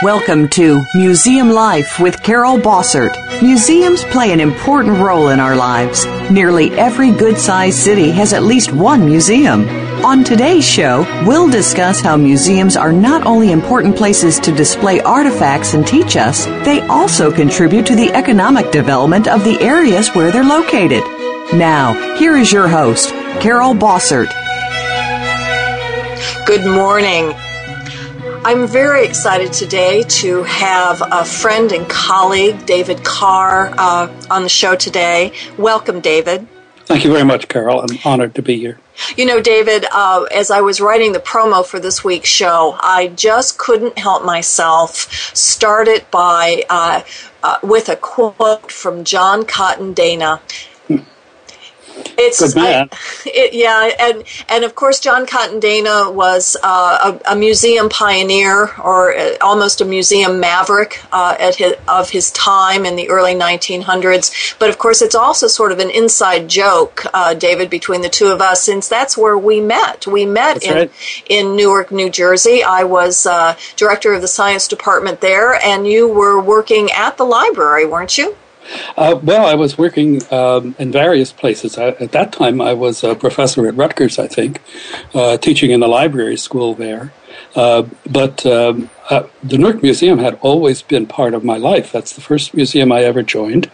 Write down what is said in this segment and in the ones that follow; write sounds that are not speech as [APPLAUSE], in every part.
Welcome to Museum Life with Carol Bossert. Museums play an important role in our lives. Nearly every good sized city has at least one museum. On today's show, we'll discuss how museums are not only important places to display artifacts and teach us, they also contribute to the economic development of the areas where they're located. Now, here is your host, Carol Bossert. Good morning. I'm very excited today to have a friend and colleague, David Carr, uh, on the show today. Welcome, David. Thank you very much, Carol. I'm honored to be here. You know, David, uh, as I was writing the promo for this week's show, I just couldn't help myself start it by uh, uh, with a quote from John Cotton Dana. It's Good man. I, [LAUGHS] it, yeah, and and of course John Cotton Dana was uh, a, a, museum pioneer or uh, almost a museum maverick uh, at his, of his time in the early 1900s. But of course, it's also sort of an inside joke, uh, David, between the two of us, since that's where we met. We met that's in right. in Newark, New Jersey. I was uh, director of the science department there, and you were working at the library, weren't you? Uh, well, I was working um, in various places. I, at that time, I was a professor at Rutgers, I think, uh, teaching in the library school there. Uh, but um, uh, the Newark Museum had always been part of my life. That's the first museum I ever joined,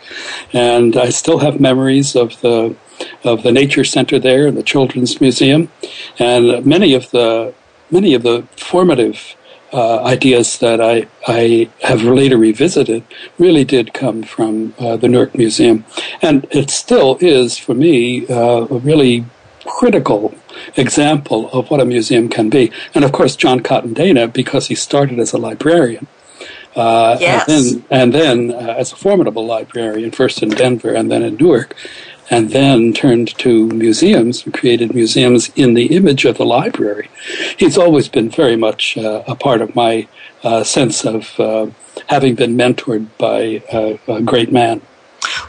and I still have memories of the of the nature center there and the children's museum, and many of the many of the formative uh, ideas that I, I have later revisited really did come from uh, the Newark Museum. And it still is, for me, uh, a really critical example of what a museum can be. And of course, John Cotton Dana, because he started as a librarian. Uh, yes. And then, and then uh, as a formidable librarian, first in Denver and then in Newark, and then turned to museums and created museums in the image of the library. He's always been very much uh, a part of my uh, sense of uh, having been mentored by a great man.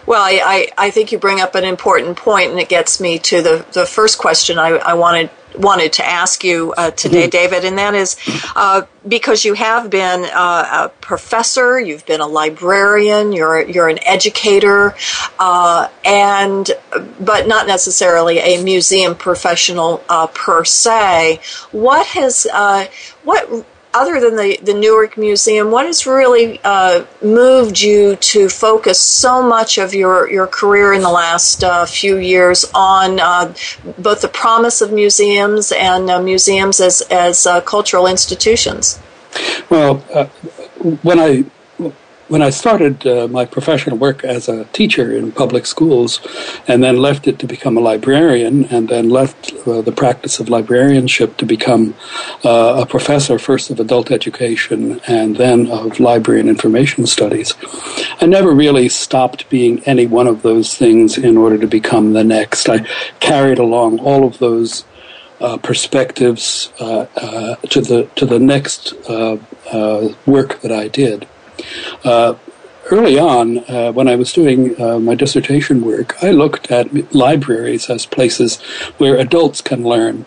Well, I, I, think you bring up an important point, and it gets me to the, the first question I, I wanted wanted to ask you uh, today, mm-hmm. David, and that is uh, because you have been uh, a professor, you've been a librarian, you're you're an educator, uh, and but not necessarily a museum professional uh, per se. What has uh, what other than the, the Newark Museum, what has really uh, moved you to focus so much of your, your career in the last uh, few years on uh, both the promise of museums and uh, museums as, as uh, cultural institutions? Well, uh, when I when I started uh, my professional work as a teacher in public schools and then left it to become a librarian and then left uh, the practice of librarianship to become uh, a professor first of adult education and then of library and information studies, I never really stopped being any one of those things in order to become the next. I carried along all of those uh, perspectives uh, uh, to the to the next uh, uh, work that I did. Uh, early on, uh, when I was doing uh, my dissertation work, I looked at libraries as places where adults can learn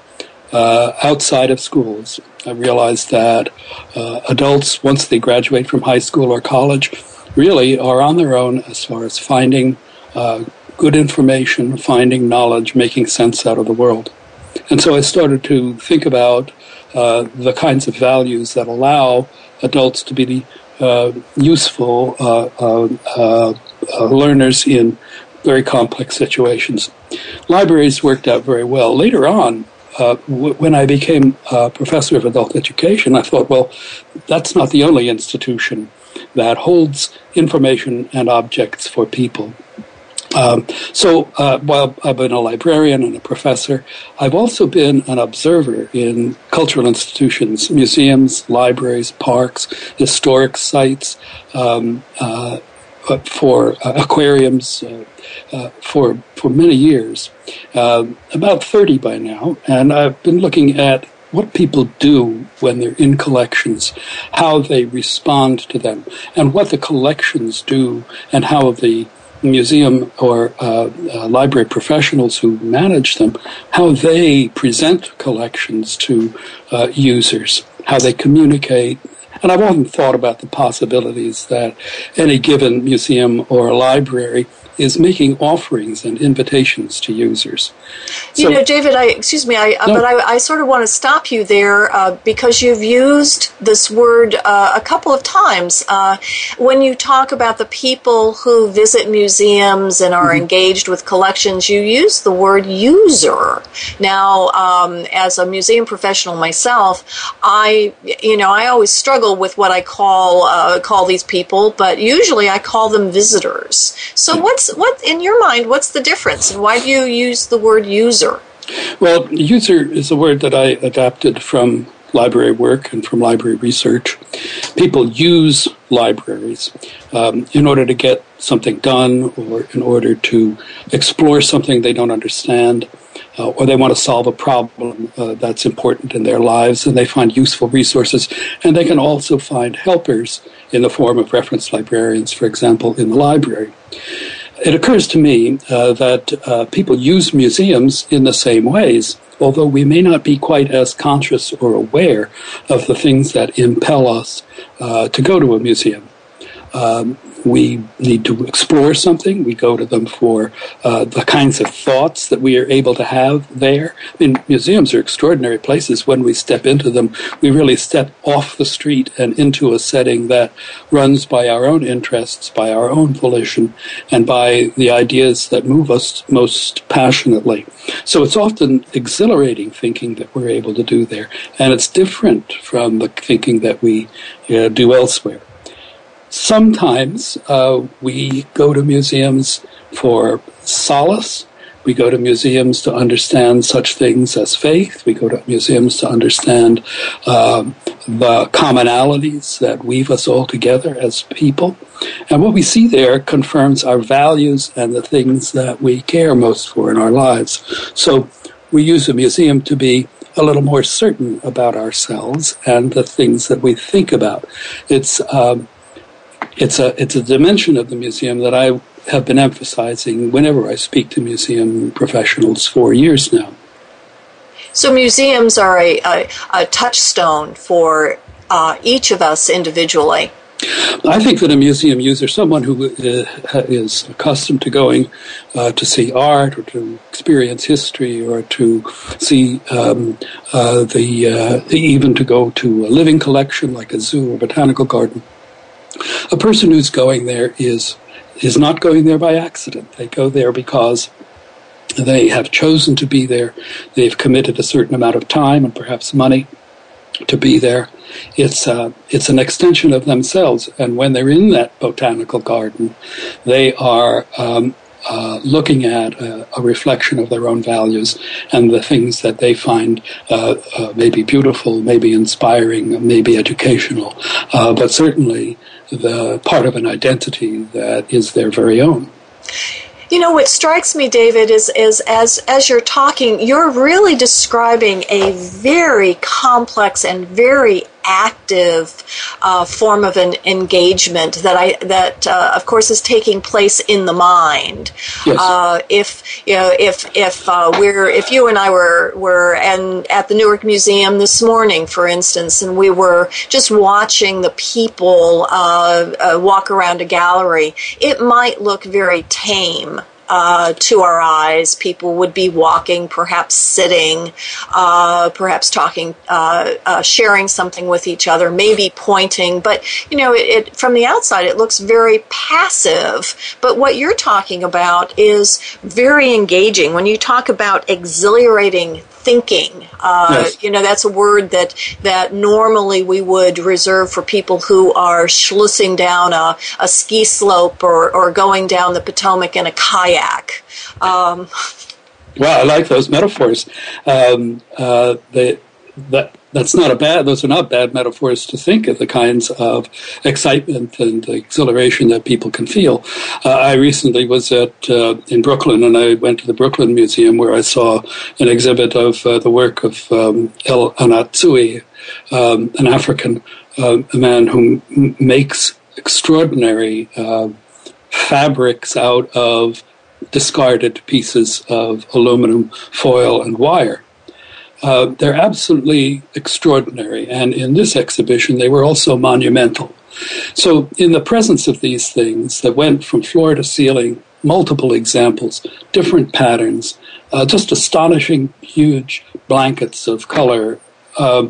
uh, outside of schools. I realized that uh, adults, once they graduate from high school or college, really are on their own as far as finding uh, good information, finding knowledge, making sense out of the world. And so I started to think about the kinds of values that allow adults to be uh, useful uh, uh, learners in very complex situations. Libraries worked out very well. Later on, uh, w- when I became a professor of adult education, I thought, well, that's not the only institution that holds information and objects for people. Um, so uh, while I've been a librarian and a professor, I've also been an observer in cultural institutions, museums, libraries, parks, historic sites, um, uh, for uh, aquariums uh, uh, for for many years, about thirty by now, and I've been looking at what people do when they're in collections, how they respond to them, and what the collections do, and how the museum or uh, uh, library professionals who manage them, how they present collections to uh, users, how they communicate. And I've often thought about the possibilities that any given museum or library is making offerings and invitations to users. So, you know, David, I excuse me, I, no. but I, I, sort of want to stop you there uh, because you've used this word uh, a couple of times uh, when you talk about the people who visit museums and are mm-hmm. engaged with collections. You use the word user. Now, um, as a museum professional myself, I, you know, I always struggle with what I call uh, call these people, but usually I call them visitors. So, what's what in your mind? What's the difference, and why do you use the word user? Well, user is a word that I adapted from library work and from library research. People use libraries um, in order to get something done or in order to explore something they don't understand. Uh, or they want to solve a problem uh, that's important in their lives, and they find useful resources. And they can also find helpers in the form of reference librarians, for example, in the library it occurs to me uh, that uh, people use museums in the same ways, although we may not be quite as conscious or aware of the things that impel us uh, to go to a museum. Um, we need to explore something, we go to them for uh, the kinds of thoughts that we are able to have there. I mean, museums are extraordinary places. When we step into them, we really step off the street and into a setting that runs by our own interests, by our own volition, and by the ideas that move us most passionately. So it's often exhilarating thinking that we're able to do there, and it's different from the thinking that we uh, do elsewhere. Sometimes uh, we go to museums for solace. We go to museums to understand such things as faith. We go to museums to understand uh, the commonalities that weave us all together as people. And what we see there confirms our values and the things that we care most for in our lives. So we use a museum to be a little more certain about ourselves and the things that we think about. It's um, it's a it's a dimension of the museum that I have been emphasizing whenever I speak to museum professionals for years now. So museums are a, a, a touchstone for uh, each of us individually. I think that a museum user, someone who uh, is accustomed to going uh, to see art or to experience history or to see um, uh, the uh, even to go to a living collection like a zoo or botanical garden, a person who's going there is is not going there by accident. They go there because they have chosen to be there. They've committed a certain amount of time and perhaps money to be there. It's uh, it's an extension of themselves, and when they're in that botanical garden, they are um, uh, looking at a, a, reflection of their own values and the things that they find uh, uh, maybe beautiful, maybe inspiring, maybe educational, uh, but certainly the part of an identity that is their very own. You know what strikes me, David, is, is as as you're talking, you're really describing a very complex and very active uh, form of an engagement that I that uh, of course is taking place in the mind. Yes. Uh, if you know if if uh, we're if you and I were were and at the Newark Museum this morning, for instance, and we were just watching the people uh, uh, walk around a gallery, it might look very tame uh, to our eyes. People would be walking, perhaps sitting, uh, perhaps talking, uh, uh, sharing something with each other, maybe pointing. But you know, it, it, from the outside, it looks very passive. But what you're talking about is very engaging. When you talk about exhilarating thinking. Uh, yes. You know, that's a word that that normally we would reserve for people who are schussing down a, a ski slope or, or going down the Potomac in a kayak. Um, well, I like those metaphors. Um, uh, they, that that's not a bad those are not bad metaphors to think of the kinds of excitement and exhilaration that people can feel. Uh, i recently was at uh, in brooklyn and i went to the brooklyn museum where i saw an exhibit of uh, the work of um, el anatsui um, an african uh, a man who m- makes extraordinary uh, fabrics out of discarded pieces of aluminum foil and wire uh, they're absolutely extraordinary. And in this exhibition, they were also monumental. So, in the presence of these things that went from floor to ceiling, multiple examples, different patterns, uh, just astonishing, huge blankets of color uh,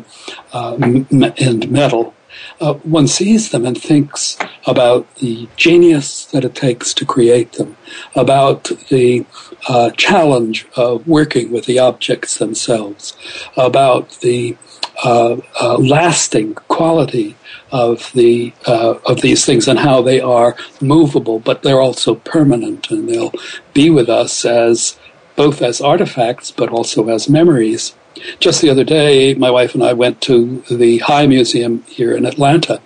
uh, and metal, uh, one sees them and thinks about the genius that it takes to create them, about the uh, challenge of working with the objects themselves, about the uh, uh lasting quality of the uh, of these things and how they are movable, but they're also permanent and they'll be with us as both as artifacts but also as memories. Just the other day, my wife and I went to the High Museum here in Atlanta,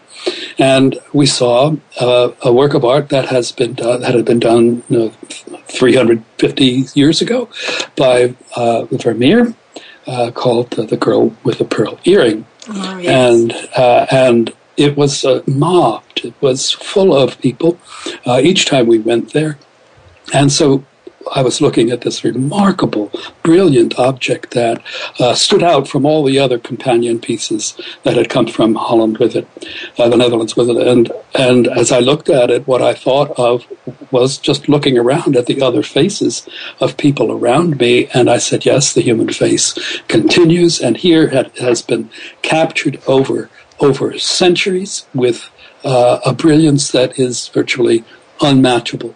and we saw uh, a work of art that has been done, that had been done you know, 350 years ago by uh, Vermeer, uh, called "The Girl with the Pearl Earring," oh, yes. and uh, and it was uh, mobbed. It was full of people uh, each time we went there, and so I was looking at this remarkable, brilliant object that uh, stood out from all the other companion pieces that had come from Holland with it, uh, the Netherlands with it. And, and as I looked at it, what I thought of was just looking around at the other faces of people around me. And I said, yes, the human face continues. And here it has been captured over, over centuries with uh, a brilliance that is virtually unmatchable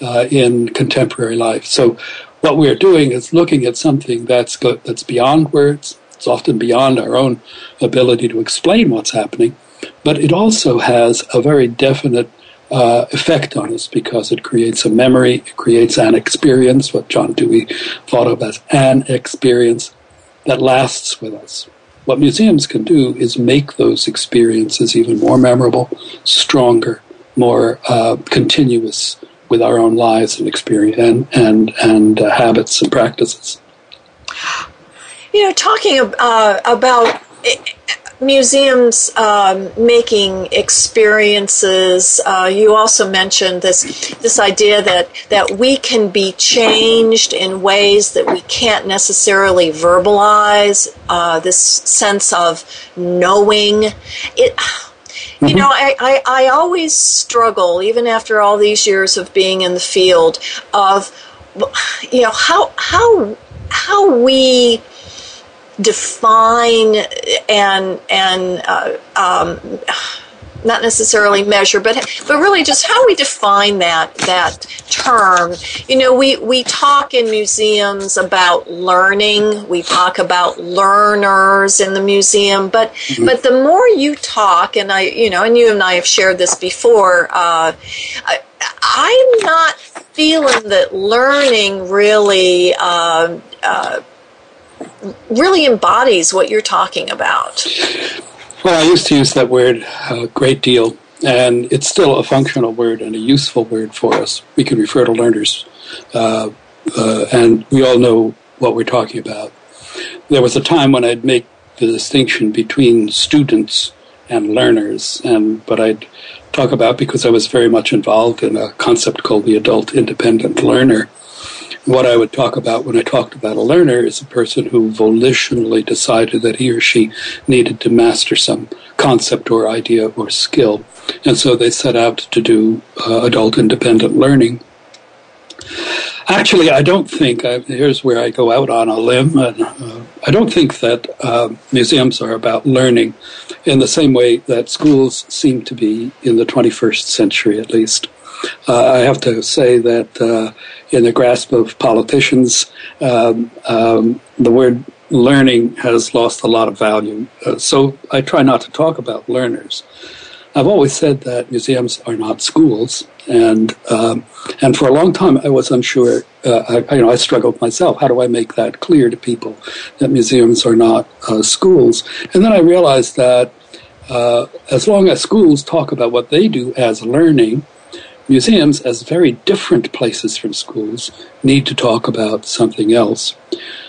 uh, in contemporary life. So, what we're doing is looking at something that's go- that's beyond words. It's often beyond our own ability to explain what's happening, but it also has a very definite uh, effect on us because it creates a memory, it creates an experience, what John Dewey thought of as an experience that lasts with us. What museums can do is make those experiences even more memorable, stronger, more uh, continuous with our own lives and experience and and and uh, habits and practices. You know, talking uh, about eh, museums um, making experiences. Uh, you also mentioned this this idea that that we can be changed in ways that we can't necessarily verbalize. Uh, this sense of knowing it you know, I, I, I always struggle, even after all these years of being in the field, of you know how how how we define and and uh, um, not necessarily measure, but but really just how we define that that term. You know, we we talk in museums about learning. We talk about learners in the museum, but mm-hmm. but the more you talk, and I you know, and you and I have shared this before. Uh, I, I'm not feeling that learning really. Uh, uh, really embodies what you're talking about. Well, I used to use that word a great deal, and it's still a functional word and a useful word for us. We can refer to learners, uh, uh, and we all know what we're talking about. There was a time when I'd make the distinction between students and learners, and but I'd talk about because I was very much involved in a concept called the adult independent learner, what I would talk about when I talked about a learner is a person who volitionally decided that he or she needed to master some concept or idea or skill. And so they set out to do uh, adult independent learning. Actually, I don't think, uh, here's where I go out on a limb, and, uh, I don't think that uh, museums are about learning in the same way that schools seem to be in the 21st century at least. Uh, I have to say that uh, in the grasp of politicians, um, um, the word learning has lost a lot of value. Uh, so I try not to talk about learners. I've always said that museums are not schools, and um, and for a long time I was unsure. Uh, I, you know, I struggled myself. How do I make that clear to people that museums are not uh, schools? And then I realized that uh, as long as schools talk about what they do as learning, museums, as very different places from schools, need to talk about something else.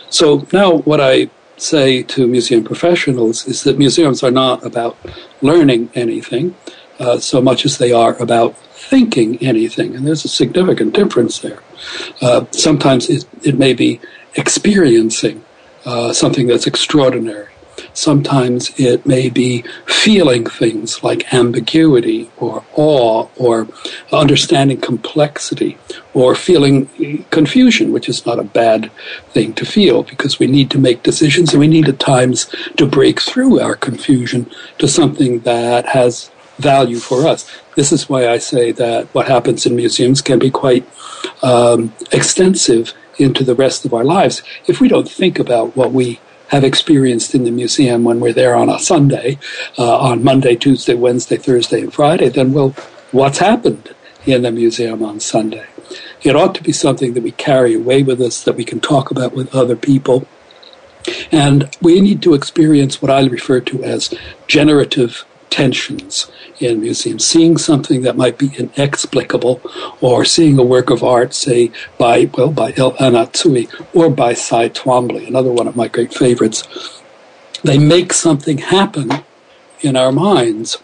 So now, what I say to museum professionals is that museums are not about learning anything uh, so much as they are about thinking anything. And there's a significant difference there. Uh, sometimes it, it, may be experiencing uh, something that's extraordinary. Sometimes it may be feeling things like ambiguity or awe or understanding complexity or feeling confusion, which is not a bad thing to feel because we need to make decisions and we need at times to break through our confusion to something that has value for us. This is why I say that what happens in museums can be quite um, extensive into the rest of our lives if we don't think about what we have experienced in the museum when we're there on a Sunday, uh, on Monday, Tuesday, Wednesday, Thursday, and Friday, then, well, what's happened in the museum on Sunday? It ought to be something that we carry away with us, that we can talk about with other people. And we need to experience what I refer to as generative tensions in museums. Seeing something that might be inexplicable, or seeing a work of art, say by well by El Anatsui or by Cy Twombly, another one of my great favorites. They make something happen in our minds.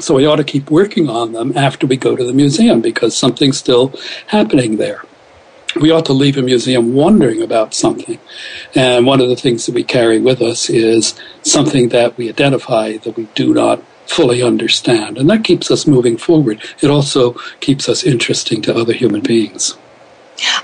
So we ought to keep working on them after we go to the museum because something's still happening there we ought to leave a museum wondering about something. And one of the things that we carry with us is something that we identify that we do not fully understand. And that keeps us moving forward. It also keeps us interesting to other human beings.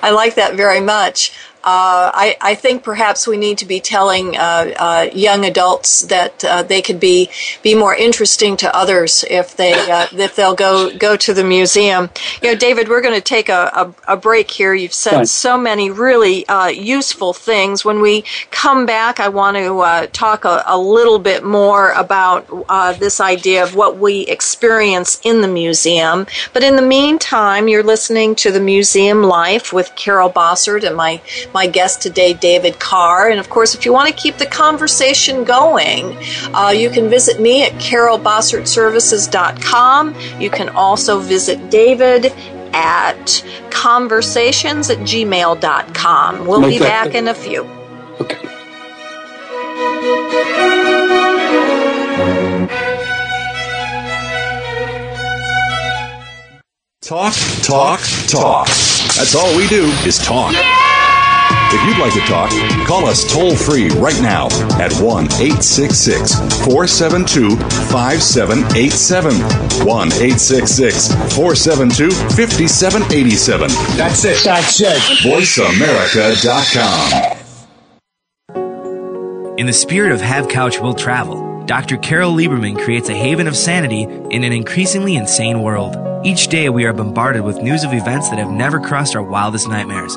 I like that very much. Uh, I, I, think perhaps we need to be telling uh, uh, young adults that uh, they could be be more interesting to others if they uh, [COUGHS] if they'll go go to the museum. You know, David, we're going to take a, a, a, break here. You've said so many really uh, useful things. When we come back, I want to talk a, a, little bit more about this idea of what we experience in the museum. But in the meantime, you're listening to the Museum Life with Carol Bossert and my my guest today, David Carr. And of course, if you want to keep the conversation going, uh, you can visit me at carolbossertservices.com. You can also visit David at conversations at gmail.com. We'll be back in a few. Okay. Talk, talk, talk. That's all we do is talk. Yeah! If you'd like to talk, call us toll free right now at 1 866 472 5787. 1 866 472 5787. That's it. That's it. VoiceAmerica.com. In the spirit of Have Couch Will Travel, Dr. Carol Lieberman creates a haven of sanity in an increasingly insane world. Each day, we are bombarded with news of events that have never crossed our wildest nightmares.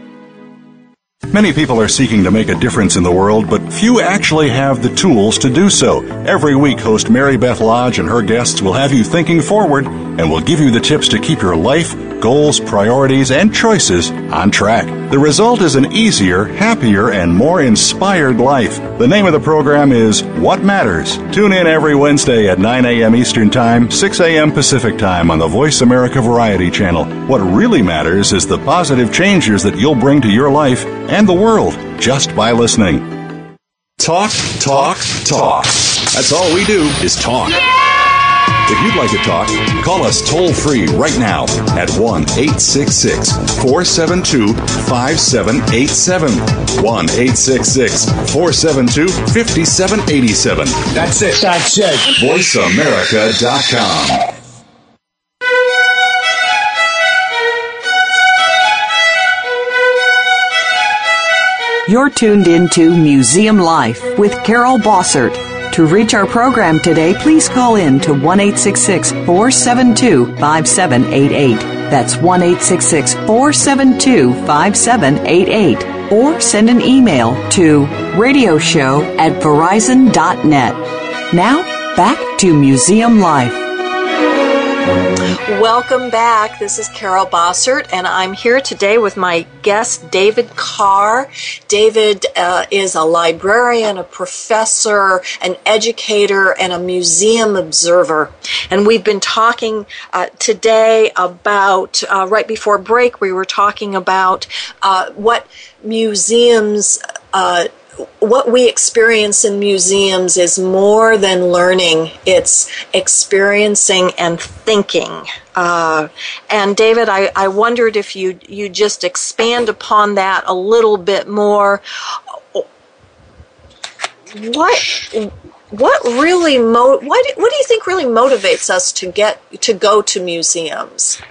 Many people are seeking to make a difference in the world, but few actually have the tools to do so. Every week, host Mary Beth Lodge and her guests will have you thinking forward and will give you the tips to keep your life, goals, priorities, and choices on track. The result is an easier, happier, and more inspired life. The name of the program is What Matters. Tune in every Wednesday at 9 a.m. Eastern Time, 6 a.m. Pacific Time on the Voice America Variety Channel. What really matters is the positive changes that you'll bring to your life and the world just by listening. Talk, talk, talk. That's all we do is talk. Yeah! If you'd like to talk, call us toll free right now at 1 866 472 5787. 1 866 472 5787. That's it. That's it. VoiceAmerica.com. You're tuned into Museum Life with Carol Bossert. To reach our program today, please call in to 1 472 5788. That's 1 472 5788. Or send an email to radioshow at verizon.net. Now, back to Museum Life. Welcome back. This is Carol Bossert, and I'm here today with my guest, David Carr. David uh, is a librarian, a professor, an educator, and a museum observer. And we've been talking uh, today about, uh, right before break, we were talking about uh, what museums uh, what we experience in museums is more than learning, it's experiencing and thinking. Uh, and David, I, I wondered if you you just expand upon that a little bit more. What what really mo- what what do you think really motivates us to get to go to museums?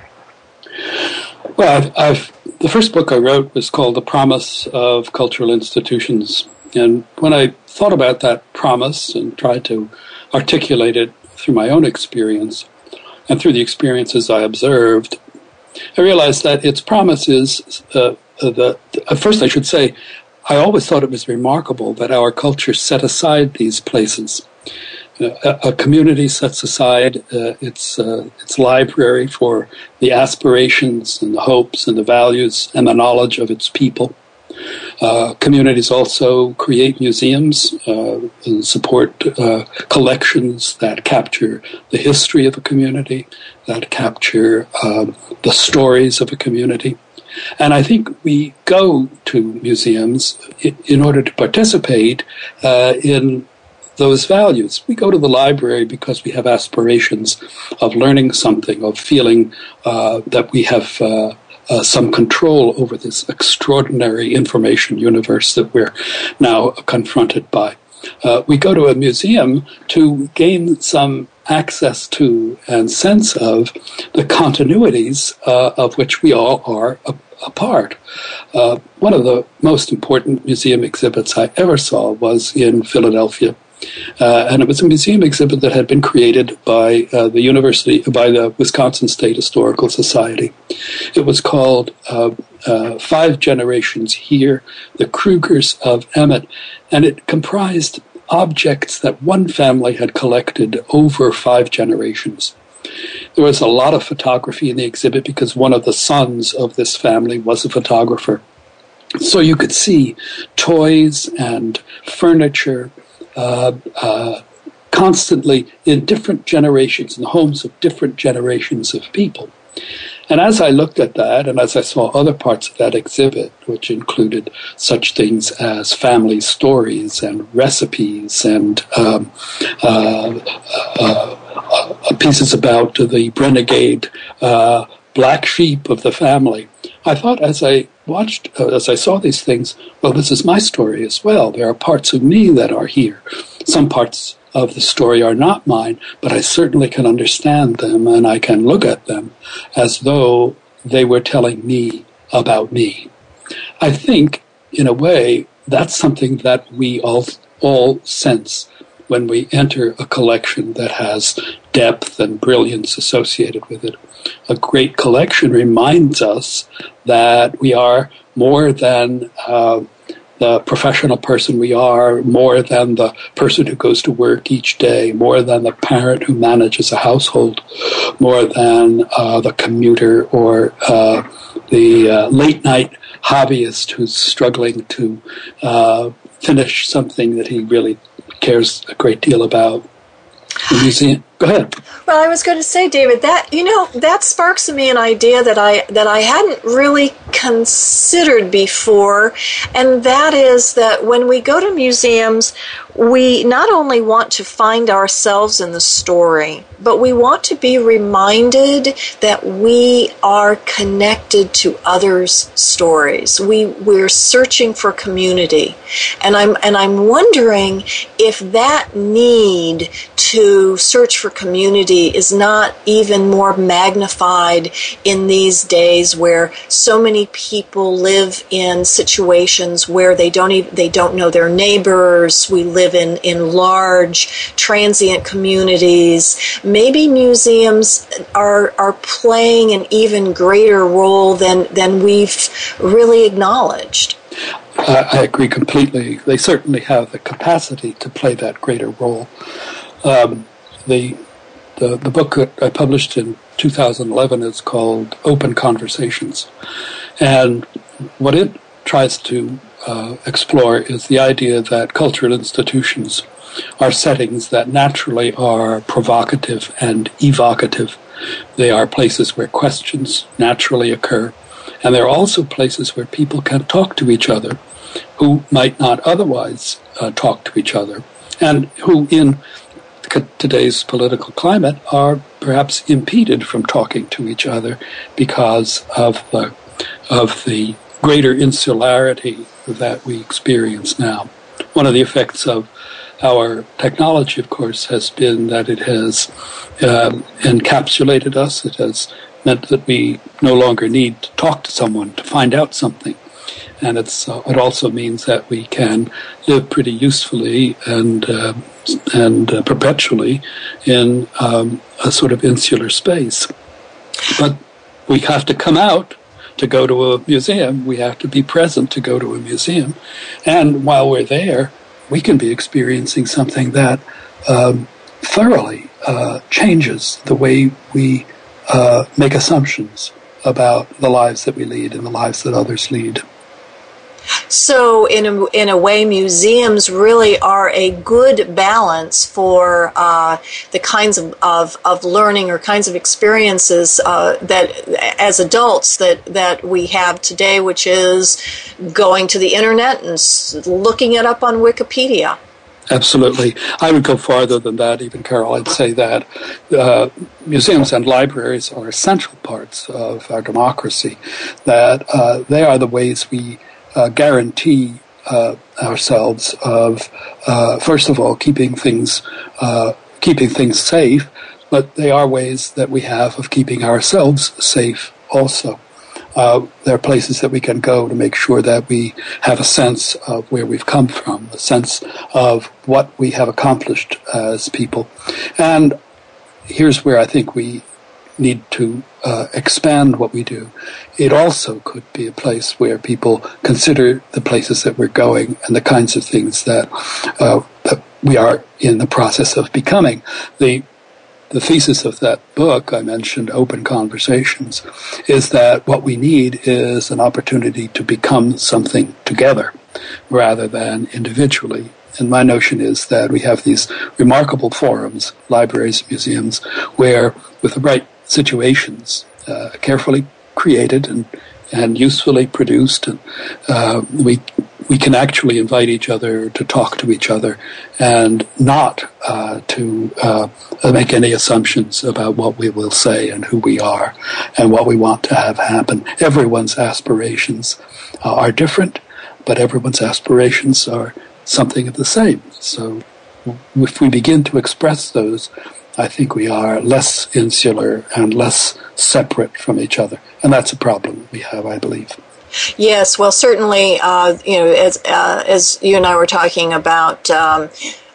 Well, I've, I've, the first book I wrote was called The Promise of Cultural Institutions. And when I thought about that promise and tried to articulate it through my own experience and through the experiences I observed, I realized that its promise is uh, uh the, at first I should say, I always thought it was remarkable that our culture set aside these places. Uh, a, community sets aside uh, its uh, its library for the aspirations and the hopes and the values and the knowledge of its people. Uh, communities also create museums uh, and support uh, collections that capture the history of a community, that capture um, the stories of a community. And I think we go to museums in, in order to participate uh, in those values. We go to the library because we have aspirations of learning something, of feeling uh, that we have uh, uh, some control over this extraordinary information universe that we're now confronted by. Uh, we go to a museum to gain some access to and sense of the continuities uh, of which we all are a, a part. Uh, one of the most important museum exhibits I ever saw was in Philadelphia uh, and it was a museum exhibit that had been created by uh, the University, by the Wisconsin State Historical Society. It was called uh, uh Five Generations Here, The Krugers of Emmett, and it comprised objects that one family had collected over five generations. There was a lot of photography in the exhibit because one of the sons of this family was a photographer. So you could see toys and furniture uh, uh, constantly in different generations, in the homes of different generations of people. And as I looked at that, and as I saw other parts of that exhibit, which included such things as family stories and recipes and um, uh, uh, uh, pieces about the renegade uh, black sheep of the family, I thought as I watched, uh, as I saw these things, well, this is my story as well. There are parts of me that are here. Some parts of the story are not mine, but I certainly can understand them and I can look at them as though they were telling me about me. I think, in a way, that's something that we all, all sense when we enter a collection that has depth and brilliance associated with it. A great collection reminds us that we are more than uh, the professional person we are, more than the person who goes to work each day, more than the parent who manages a household, more than uh, the commuter or uh, the uh, late night hobbyist who's struggling to uh, finish something that he really cares a great deal about. The museum, Go ahead. Well, I was going to say, David, that you know that sparks in me an idea that I that I hadn't really considered before, and that is that when we go to museums, we not only want to find ourselves in the story, but we want to be reminded that we are connected to others' stories. We we're searching for community, and I'm and I'm wondering if that need to search for community is not even more magnified in these days where so many people live in situations where they don't even they don't know their neighbors. We live in, in large transient communities. Maybe museums are are playing an even greater role than than we've really acknowledged. I agree completely. They certainly have the capacity to play that greater role. Um, the, the the book that I published in 2011 is called Open Conversations, and what it tries to uh, explore is the idea that cultural institutions are settings that naturally are provocative and evocative. They are places where questions naturally occur, and they're also places where people can talk to each other who might not otherwise uh, talk to each other, and who, in today's political climate are perhaps impeded from talking to each other because of the, of the greater insularity that we experience now. One of the effects of our technology, of course, has been that it has um, encapsulated us. It has meant that we no longer need to talk to someone to find out something and it's uh, it also means that we can live pretty usefully and uh, and uh, perpetually in um, a sort of insular space. But we have to come out to go to a museum. We have to be present to go to a museum, and while we're there, we can be experiencing something that um, thoroughly uh, changes the way we uh, make assumptions about the lives that we lead and the lives that others lead. So, in a, in a way, museums really are a good balance for uh, the kinds of, of, of, learning or kinds of experiences uh, that, as adults, that, that we have today, which is going to the internet and looking it up on Wikipedia. Absolutely. I would go farther than that, even, Carol. I'd say that uh, museums and libraries are essential parts of our democracy, that uh, they are the ways we guarantee uh, ourselves of, uh, first of all, keeping things uh, keeping things safe, but they are ways that we have of keeping ourselves safe also. Uh, there are places that we can go to make sure that we have a sense of where we've come from, a sense of what we have accomplished as people. And here's where I think we need to uh, expand what we do. It also could be a place where people consider the places that we're going and the kinds of things that, uh, that we are in the process of becoming. The the thesis of that book I mentioned, Open Conversations, is that what we need is an opportunity to become something together rather than individually. And my notion is that we have these remarkable forums, libraries, museums, where with the right situations, uh, carefully created and and usefully produced, and uh, we we can actually invite each other to talk to each other and not uh, to uh, make any assumptions about what we will say and who we are and what we want to have happen. Everyone's aspirations uh, are different, but everyone's aspirations are something of the same. So if we begin to express those, I think we are less insular and less separate from each other. And that's a problem we have, I believe. Yes, well, certainly, uh, you know, as, uh, as you and I were talking about um,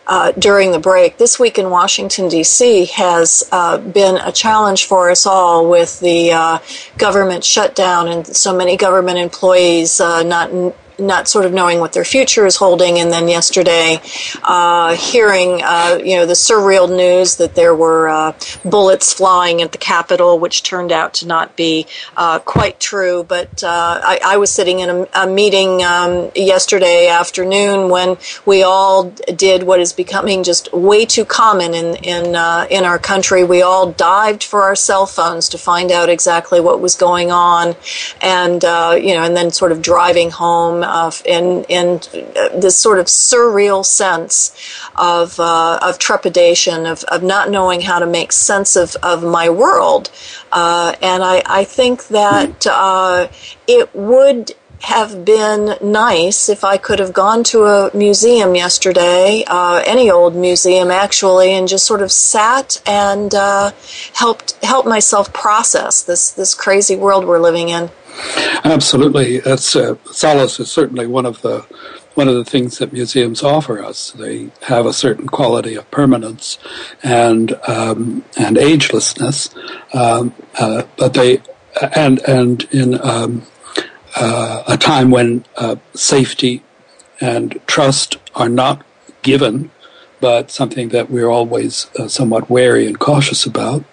uh, during the break, this week in Washington, D.C. has uh, been a challenge for us all with the uh, government shutdown and so many government employees uh, not not sort of knowing what their future is holding, and then yesterday uh, hearing uh, you know the surreal news that there were uh, bullets flying at the Capitol, which turned out to not be uh, quite true. But uh, I, I, was sitting in a, a meeting um, yesterday afternoon when we all did what is becoming just way too common in in uh, in our country. We all dived for our cell phones to find out exactly what was going on, and you know, and then sort of driving home in in this sort of surreal sense of uh, of trepidation, of, of not knowing how to make sense of, of my world. Uh, and I, I think that uh, it would have been nice if I could have gone to a museum yesterday, uh, any old museum actually, and just sort of sat and uh, helped help myself process this this crazy world we're living in. Absolutely, that's uh, solace is certainly one of the one of the things that museums offer us. They have a certain quality of permanence and um, and agelessness, um, uh, but they and and in um, uh, a time when uh, safety and trust are not given, but something that we're always uh, somewhat wary and cautious about.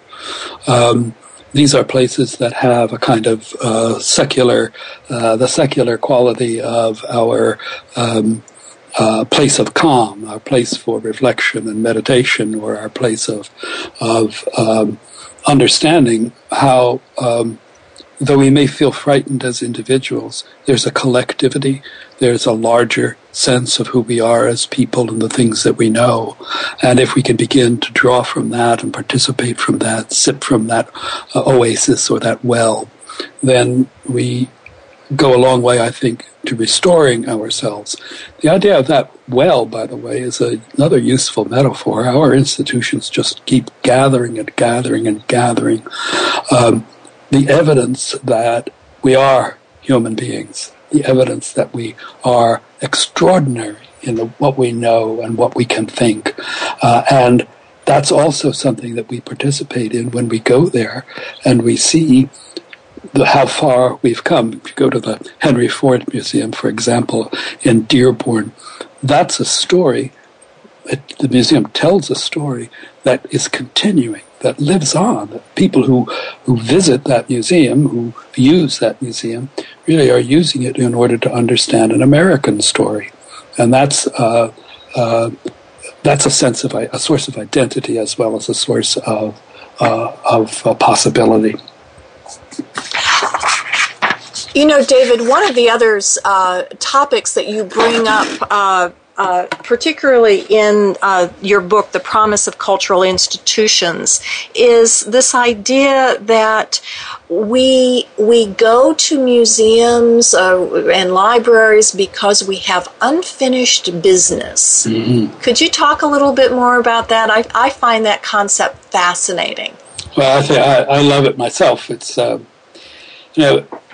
Um, these are places that have a kind of uh, secular, uh, the secular quality of our um, uh, place of calm, our place for reflection and meditation, or our place of of um, understanding how um, though we may feel frightened as individuals, there's a collectivity, there's a larger sense of who we are as people and the things that we know. And if we can begin to draw from that and participate from that, sip from that uh, oasis or that well, then we go a long way, I think, to restoring ourselves. The idea of that well, by the way, is a, another useful metaphor. Our institutions just keep gathering and gathering and gathering. Um, the evidence that we are human beings, the evidence that we are extraordinary in the, what we know and what we can think. Uh, and that's also something that we participate in when we go there and we see the, how far we've come. If you go to the Henry Ford Museum, for example, in Dearborn, that's a story. It, the museum tells a story that is continuing that lives on. People who, who visit that museum, who use that museum, really are using it in order to understand an American story. And that's, uh, uh, that's a sense of a source of identity as well as a source of, uh, of uh, possibility. You know, David, one of the others uh, topics that you bring up uh, particularly in uh, your book, The Promise of Cultural Institutions, is this idea that we we go to museums uh, and libraries because we have unfinished business. Mm-hmm. Could you talk a little bit more about that? I, I find that concept fascinating. Well, I, say I, I love it myself. It's uh, you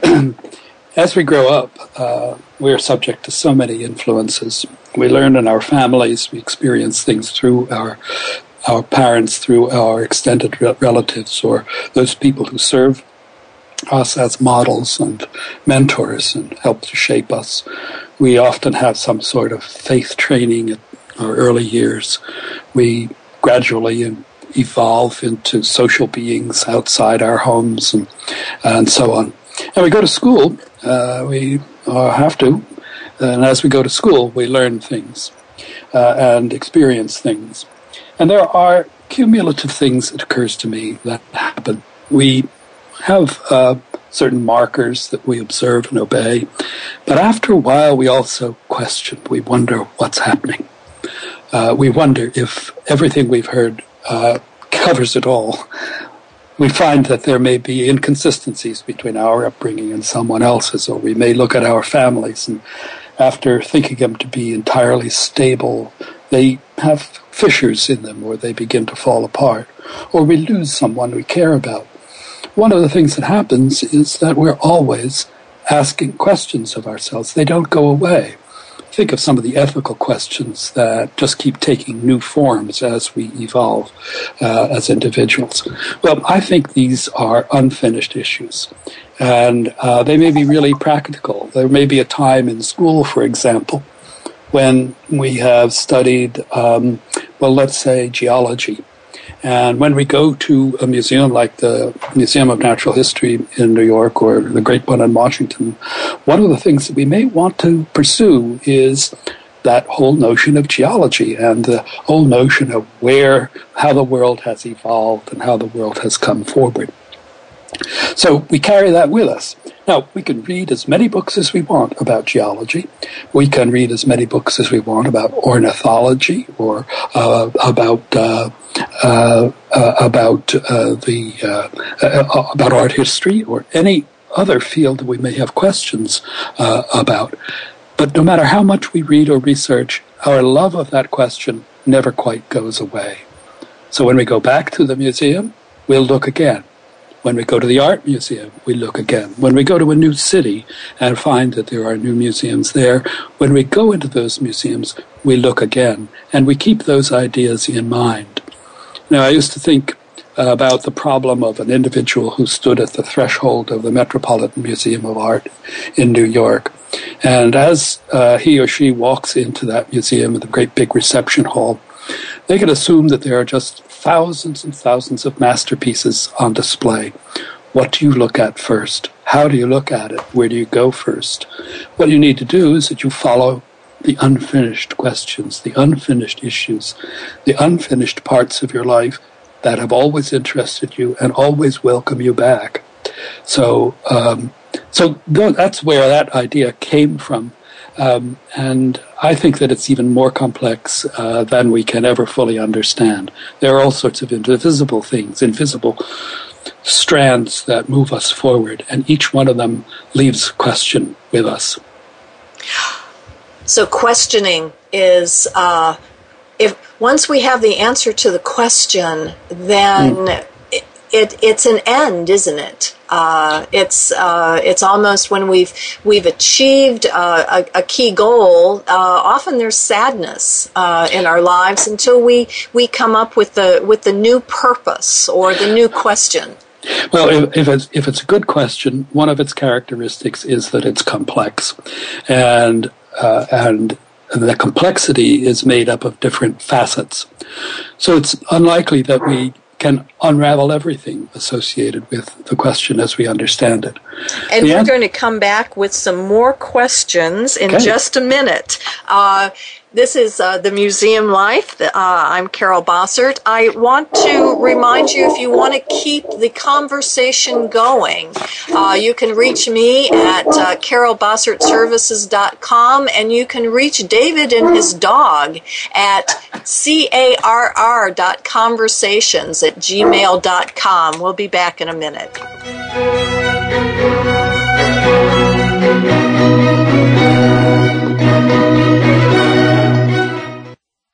know, [CLEARS THROAT] as we grow up, uh, we are subject to so many influences we learn in our families. We experience things through our our parents, through our extended relatives, or those people who serve us as models and mentors and help to shape us. We often have some sort of faith training at our early years. We gradually evolve into social beings outside our homes and, and so on. And we go to school. Uh, we uh, have to and as we go to school, we learn things uh, and experience things. And there are cumulative things that occurs to me that happen. We have uh, certain markers that we observe and obey, but after a while, we also question. We wonder what's happening. Uh, we wonder if everything we've heard uh, covers it all. We find that there may be inconsistencies between our upbringing and someone else's, or we may look at our families and after thinking them to be entirely stable, they have fissures in them or they begin to fall apart, or we lose someone we care about. One of the things that happens is that we're always asking questions of ourselves. They don't go away. Think of some of the ethical questions that just keep taking new forms as we evolve uh, as individuals. Well, I think these are unfinished issues. And uh, they may be really practical. There may be a time in school, for example, when we have studied, um, well, let's say geology. And when we go to a museum like the Museum of Natural History in New York or the great one in Washington, one of the things that we may want to pursue is that whole notion of geology and the whole notion of where, how the world has evolved and how the world has come forward. So we carry that with us. Now, we can read as many books as we want about geology. We can read as many books as we want about ornithology or uh, about uh, uh, uh about uh, the uh, about art history or any other field that we may have questions about. But no matter how much we read or research, our love of that question never quite goes away. So when we go back to the museum, we'll look again when we go to the art museum, we look again. When we go to a new city and find that there are new museums there, when we go into those museums, we look again and we keep those ideas in mind. Now, I used to think about the problem of an individual who stood at the threshold of the Metropolitan Museum of Art in New York. And as uh, he or she walks into that museum the great big reception hall, they can assume that there are just thousands and thousands of masterpieces on display. What do you look at first? How do you look at it? Where do you go first? What you need to do is that you follow the unfinished questions, the unfinished issues, the unfinished parts of your life that have always interested you and always welcome you back. So, um, so that's where that idea came from. Um, and I think that it's even more complex uh, than we can ever fully understand. There are all sorts of invisible things, invisible strands that move us forward, and each one of them leaves question with us. So, questioning is uh, if once we have the answer to the question, then mm. It, it, it's an end, isn't it? Uh, it's uh, it's almost when we've we've achieved uh, a, a, key goal. Uh, often there's sadness uh, in our lives until we we come up with the with the new purpose or the new question. Well, if, if, it's if it's a good question, one of its characteristics is that it's complex, and uh, and the complexity is made up of different facets. So it's unlikely that we can unravel everything associated with the question as we understand it. And the we're going to come back with some more questions in okay. just a minute. Uh, this is uh, the Museum Life. Uh, I'm Carol Bossert. I want to remind you if you want to keep the conversation going, uh, you can reach me at uh, carolbossertservices.com and you can reach David and his dog at carr.conversations at gmail.com. We'll be back in a minute.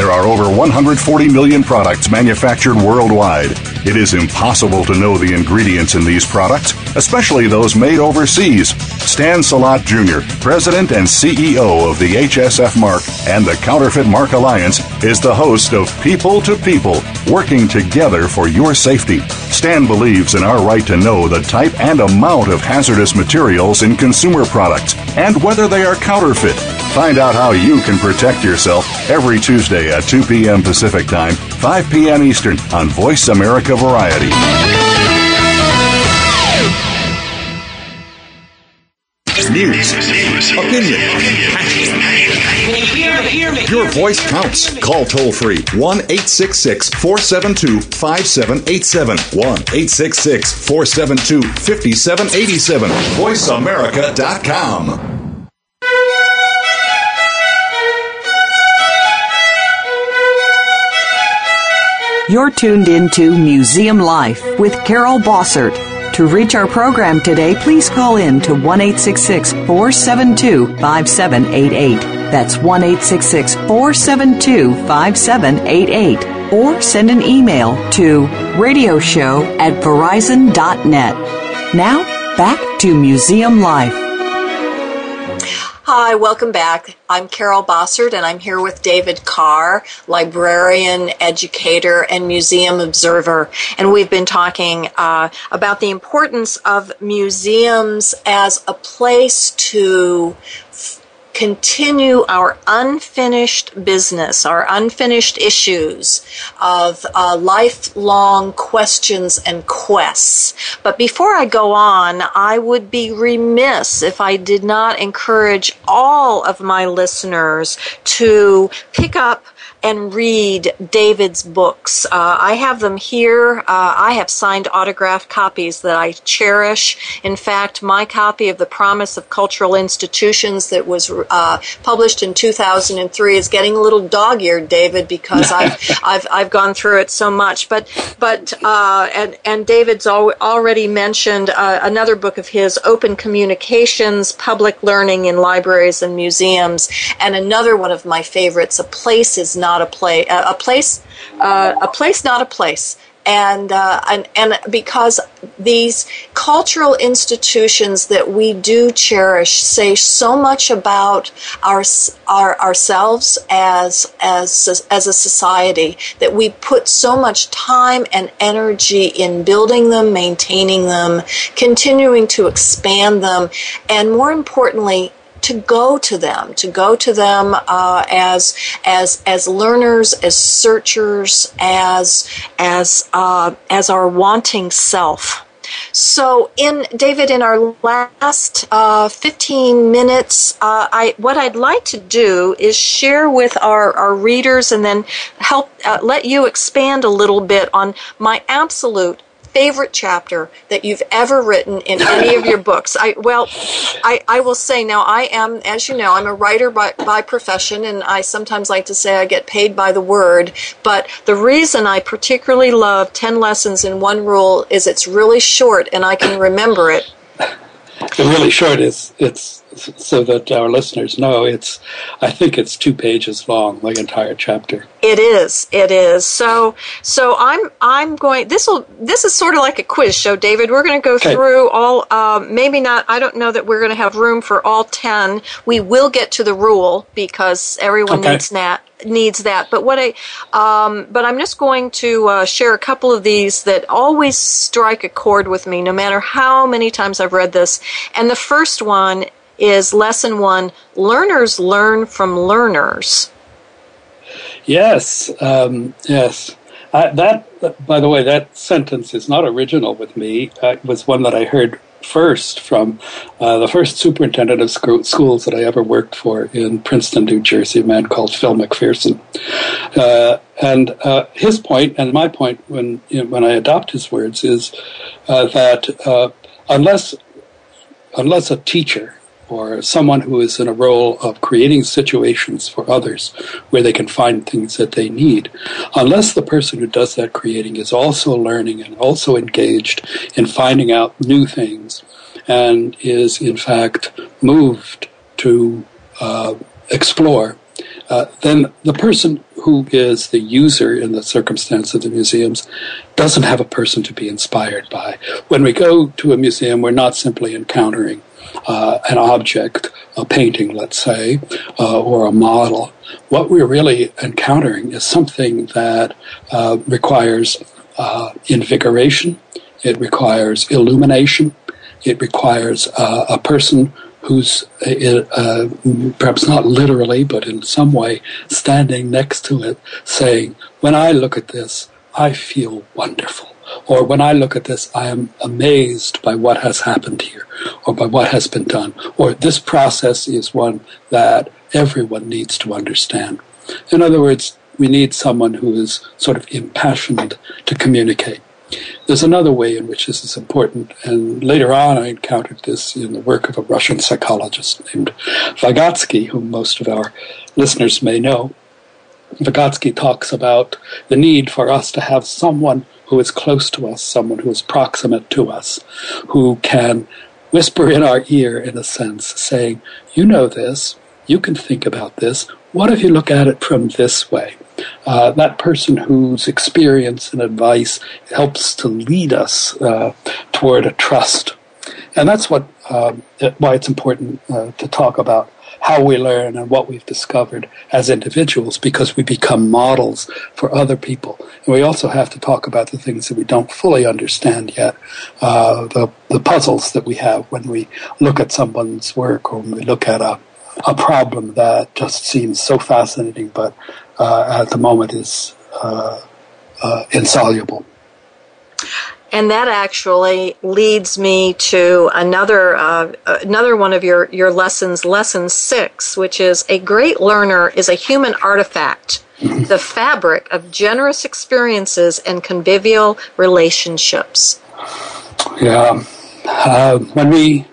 There are over 140 million products manufactured worldwide. It is impossible to know the ingredients in these products, especially those made overseas. Stan Salat Jr., President and CEO of the HSF Mark and the Counterfeit Mark Alliance, is the host of People to People, working together for your safety. Stan believes in our right to know the type and amount of hazardous materials in consumer products and whether they are counterfeit. Find out how you can protect yourself every Tuesday at 2 p.m. Pacific Time, 5 p.m. Eastern on Voice America Variety. News, opinion, your voice counts. Call toll free 1 866 472 5787. 1 866 472 5787. VoiceAmerica.com. You're tuned into Museum Life with Carol Bossert. To reach our program today, please call in to 1 472 5788. That's 1 472 5788. Or send an email to radioshow at verizon.net. Now, back to Museum Life. Hi, welcome back. I'm Carol Bossert, and I'm here with David Carr, librarian, educator, and museum observer. And we've been talking uh, about the importance of museums as a place to continue our unfinished business, our unfinished issues of uh, lifelong questions and quests. But before I go on, I would be remiss if I did not encourage all of my listeners to pick up and read David's books. Uh, I have them here. Uh, I have signed autographed copies that I cherish. In fact, my copy of The Promise of Cultural Institutions that was uh, published in 2003 is getting a little dog-eared, David, because I've, [LAUGHS] I've, I've gone through it so much. But, but uh, and, and David's al- already mentioned uh, another book of his, Open Communications, Public Learning in Libraries and Museums, and another one of my favorites, A Place is Not not a place. A place, uh, a place, not a place. And, uh, and and because these cultural institutions that we do cherish say so much about our, our ourselves as as as a society that we put so much time and energy in building them, maintaining them, continuing to expand them, and more importantly, to go to them, to go to them uh, as as as learners, as searchers, as as uh, as our wanting self. So, in David, in our last uh, 15 minutes, uh, I what I'd like to do is share with our, our readers and then help uh, let you expand a little bit on my absolute favorite chapter that you've ever written in any of your books? I well, I, I will say now I am, as you know, I'm a writer by, by profession, and I sometimes like to say I get paid by the word. But the reason I particularly love Ten Lessons in One Rule is it's really short, and I can remember it. The really short is it's so that our listeners know it's i think it's two pages long the entire chapter it is it is so so i'm i'm going this will this is sort of like a quiz show david we're going to go okay. through all uh, maybe not i don't know that we're going to have room for all 10 we will get to the rule because everyone okay. needs that needs that. But what I, um, but I'm just going to uh, share a couple of these that always strike a chord with me, no matter how many times I've read this. And the first one is lesson one learners learn from learners. Yes, um, yes. That, by the way, that sentence is not original with me. Uh, it was one that I heard first from uh, the first superintendent of sc- schools that I ever worked for in Princeton, New Jersey, a man called Phil McPherson. Uh, and uh, his point, and my point when you know, when I adopt his words, is uh, that uh, unless unless a teacher or someone who is in a role of creating situations for others where they can find things that they need, unless the person who does that creating is also learning and also engaged in finding out new things and is in fact moved to uh, explore, uh, then the person who is the user in the circumstance of the museums doesn't have a person to be inspired by. When we go to a museum, we're not simply encountering uh, an object, a painting, let's say, uh, or a model. What we're really encountering is something that uh, requires uh, invigoration, it requires illumination, it requires uh, a person who's uh, perhaps not literally, but in some way standing next to it, saying, When I look at this, I feel wonderful. Or when I look at this, I am amazed by what has happened here, or by what has been done. Or this process is one that everyone needs to understand. In other words, we need someone who is sort of impassioned to communicate. There's another way in which this is important, and later on I encountered this in the work of a Russian psychologist named Vygotsky, whom most of our listeners may know. Vygotsky talks about the need for us to have someone who is close to us, someone who is proximate to us, who can whisper in our ear, in a sense, saying, You know this, you can think about this. What if you look at it from this way? Uh, that person whose experience and advice helps to lead us uh, toward a trust. And that's what um, why it's important uh, to talk about how we learn and what we've discovered as individuals because we become models for other people. And we also have to talk about the things that we don't fully understand yet, uh, the, the puzzles that we have when we look at someone's work or when we look at a, a problem that just seems so fascinating but uh, at the moment is uh, uh, insoluble. And that actually leads me to another uh, another one of your, your lessons, lesson six, which is a great learner is a human artifact, [LAUGHS] the fabric of generous experiences and convivial relationships. Yeah, uh, when we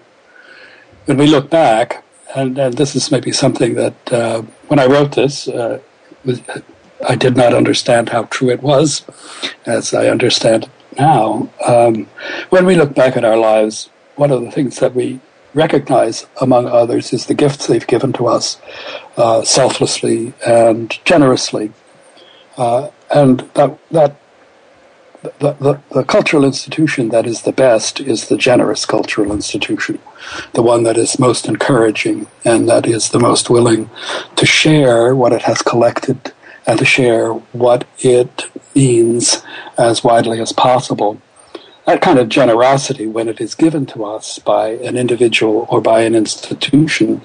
when we look back, and, and, this is maybe something that uh, when I wrote this, was, I did not understand how true it was, as I understand it now. Um, when we look back at our lives, one of the things that we recognize, among others, is the gifts they've given to us uh, selflessly and generously. Uh, and that, that the, the, the, cultural institution that is the best is the generous cultural institution, the one that is most encouraging and that is the most willing to share what it has collected and to share what it means as widely as possible. That kind of generosity, when it is given to us by an individual or by an institution,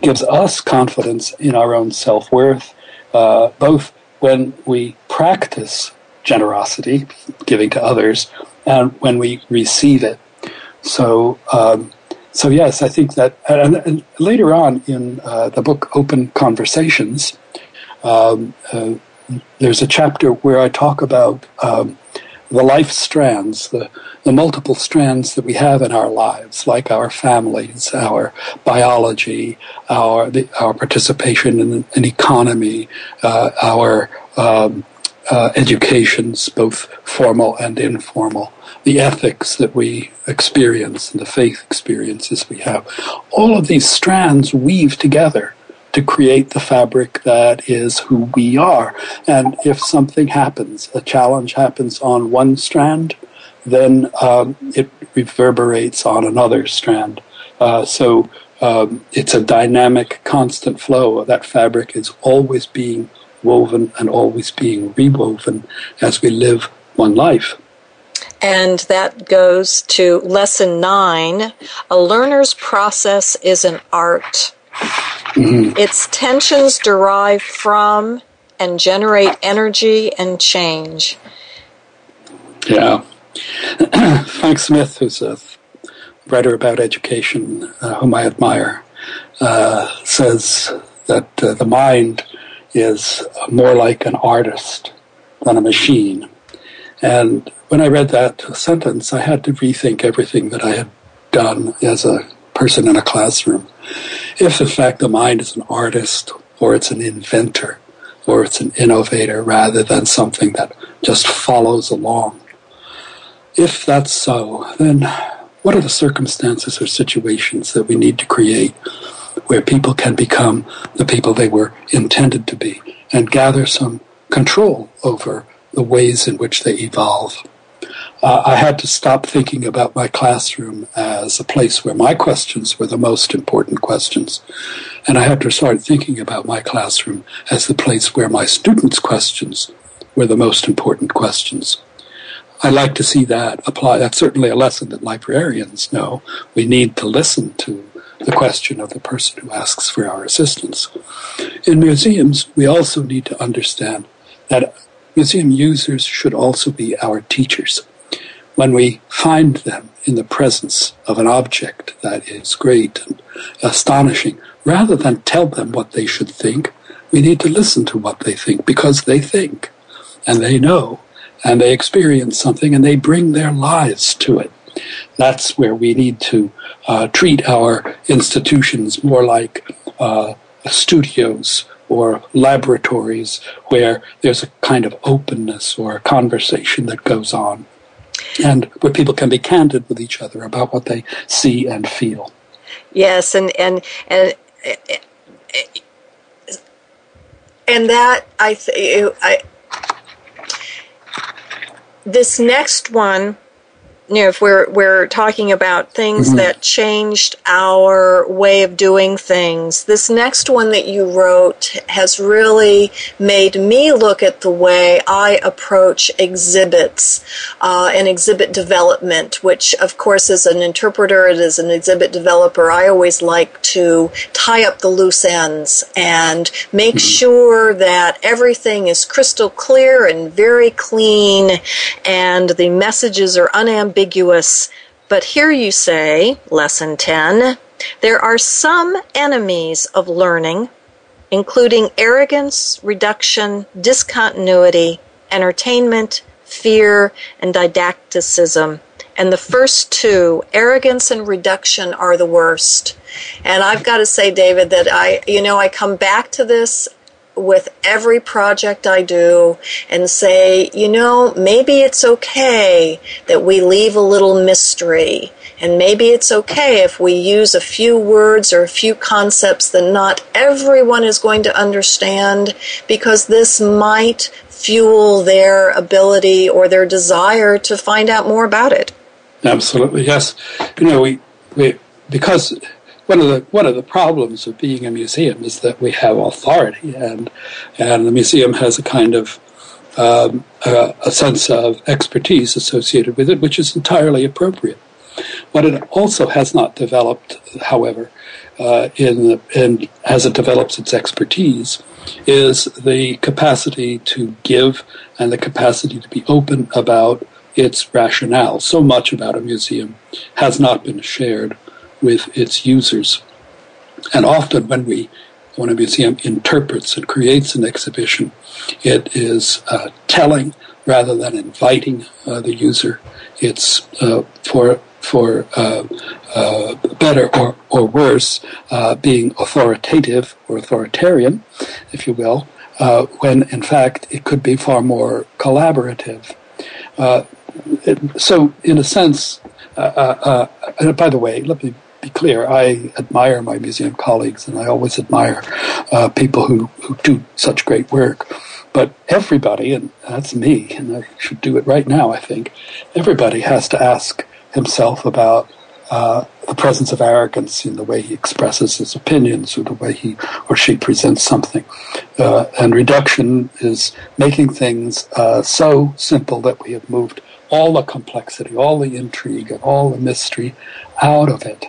gives us confidence in our own self worth, uh, both when we practice generosity, giving to others, and when we receive it. So, um, so yes, I think that, and, and later on in uh, the book Open Conversations, um, uh, there's a chapter where I talk about um, the life strands, the, the multiple strands that we have in our lives, like our families, our biology, our the, our participation in an economy, uh, our um, uh, educations, both formal and informal, the ethics that we experience and the faith experiences we have. All of these strands weave together to create the fabric that is who we are. And if something happens, a challenge happens on one strand, then um, it reverberates on another strand. Uh, so um, it's a dynamic, constant flow. That fabric is always being woven and always being rewoven as we live one life. And that goes to lesson nine. A learner's process is an art. Mm-hmm. Its tensions derive from and generate energy and change. Yeah. [CLEARS THROAT] Frank Smith, who's a writer about education, uh, whom I admire, uh, says that uh, the mind is more like an artist than a machine. And when I read that sentence, I had to rethink everything that I had done as a person in a classroom. If, in fact, the mind is an artist, or it's an inventor, or it's an innovator, rather than something that just follows along, if that's so, then what are the circumstances or situations that we need to create where people can become the people they were intended to be and gather some control over the ways in which they evolve. Uh, I had to stop thinking about my classroom as a place where my questions were the most important questions. And I had to start thinking about my classroom as the place where my students' questions were the most important questions. I like to see that apply. That's certainly a lesson that librarians know. We need to listen to the question of the person who asks for our assistance. In museums, we also need to understand that museum users should also be our teachers. When we find them in the presence of an object that is great and astonishing, rather than tell them what they should think, we need to listen to what they think because they think and they know and they experience something and they bring their lives to it. That's where we need to uh, treat our institutions more like uh, studios or laboratories where there's a kind of openness or a conversation that goes on and where people can be candid with each other about what they see and feel. Yes, and and and and that I th- I this next one you know, if we're we're talking about things mm-hmm. that changed our way of doing things, this next one that you wrote has really made me look at the way I approach exhibits uh, and exhibit development. Which, of course, as an interpreter, and as an exhibit developer, I always like to tie up the loose ends and make mm-hmm. sure that everything is crystal clear and very clean, and the messages are unambiguous ambiguous. But here you say, Lesson 10, there are some enemies of learning, including arrogance, reduction, discontinuity, entertainment, fear, and didacticism. And the first two, arrogance and reduction, are the worst. And I've got to say, David, that I, you know, I come back to this with every project I do and say, you know, maybe it's okay that we leave a little mystery. And maybe it's okay if we use a few words or a few concepts that not everyone is going to understand because this might fuel their ability or their desire to find out more about it. Absolutely, yes. You know, we, we because one of the one of the problems of being a museum is that we have authority, and and the museum has a kind of um, a, a, sense of expertise associated with it, which is entirely appropriate. What it also has not developed, however, uh, in, the, in as it develops its expertise, is the capacity to give and the capacity to be open about its rationale. So much about a museum has not been shared with its users. And often when we when a museum interprets and creates an exhibition, it is uh, telling rather than inviting uh, the user. It's uh, for for uh, uh, better or, or worse, uh, being authoritative or authoritarian, if you will, when in fact it could be far more collaborative. It, so, in a sense, by the way, let me be clear, I admire my museum colleagues and I always admire uh, people who, who do such great work. But everybody, and that's me, and I should do it right now, I think, everybody has to ask himself about uh, the presence of arrogance in the way he expresses his opinions or the way he or she presents something. Uh, and reduction is making things uh, so simple that we have moved all the complexity, all the intrigue, and all the mystery out of it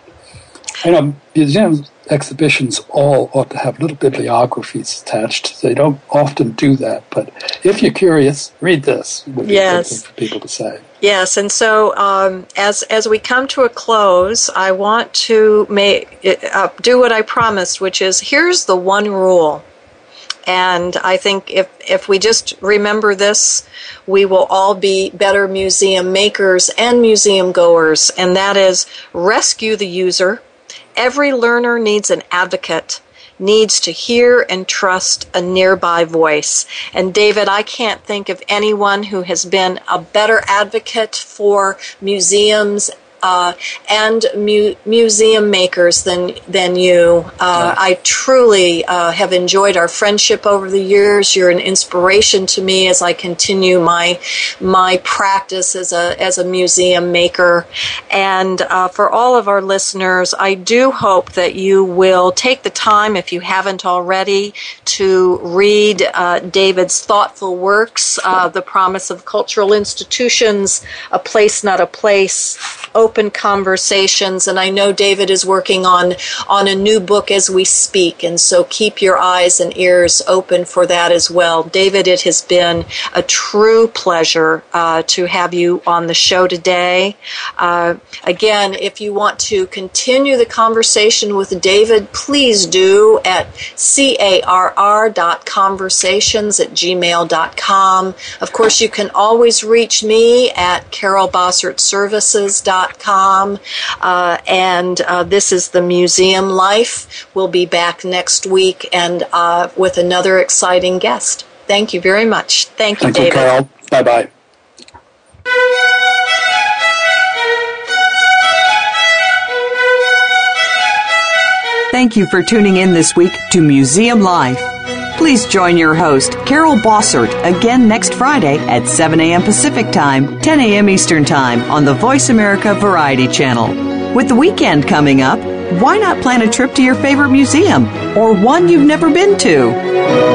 you know, museum exhibitions all ought to have little bibliographies attached. They don't often do that, but if you're curious, read this. Would yes. for people to say. Yes, and so um, as as we come to a close, I want to make uh, do what I promised, which is here's the one rule. And I think if if we just remember this, we will all be better museum makers and museum goers. And that is rescue the user Every learner needs an advocate, needs to hear and trust a nearby voice. And David, I can't think of anyone who has been a better advocate for museums uh, and mu- museum makers than than you. Uh, I truly uh, have enjoyed our friendship over the years. You're an inspiration to me as I continue my my practice as a as a museum maker. And uh, for all of our listeners, I do hope that you will take the time, if you haven't already, to read uh, David's thoughtful works, uh, The Promise of Cultural Institutions, A Place Not a Place, Open Conversations. And I know David is working on, on a new book as we speak, and so keep your eyes and ears open for that as well. David, it has been a true pleasure uh, to have you on the show today. Uh, again, if you want to continue the conversation with David, please do at carr.conversations at gmail.com. Of course, you can always reach me at carolbossertservices.com. Uh, and uh, this is the Museum Life. We'll be back next week and uh, with another exciting guest. Thank you very much. Thank you, Thank David. you, Carol. Bye bye. Thank you for tuning in this week to Museum Life. Please join your host, Carol Bossert, again next Friday at 7 a.m. Pacific Time, 10 a.m. Eastern Time on the Voice America Variety Channel. With the weekend coming up, why not plan a trip to your favorite museum or one you've never been to?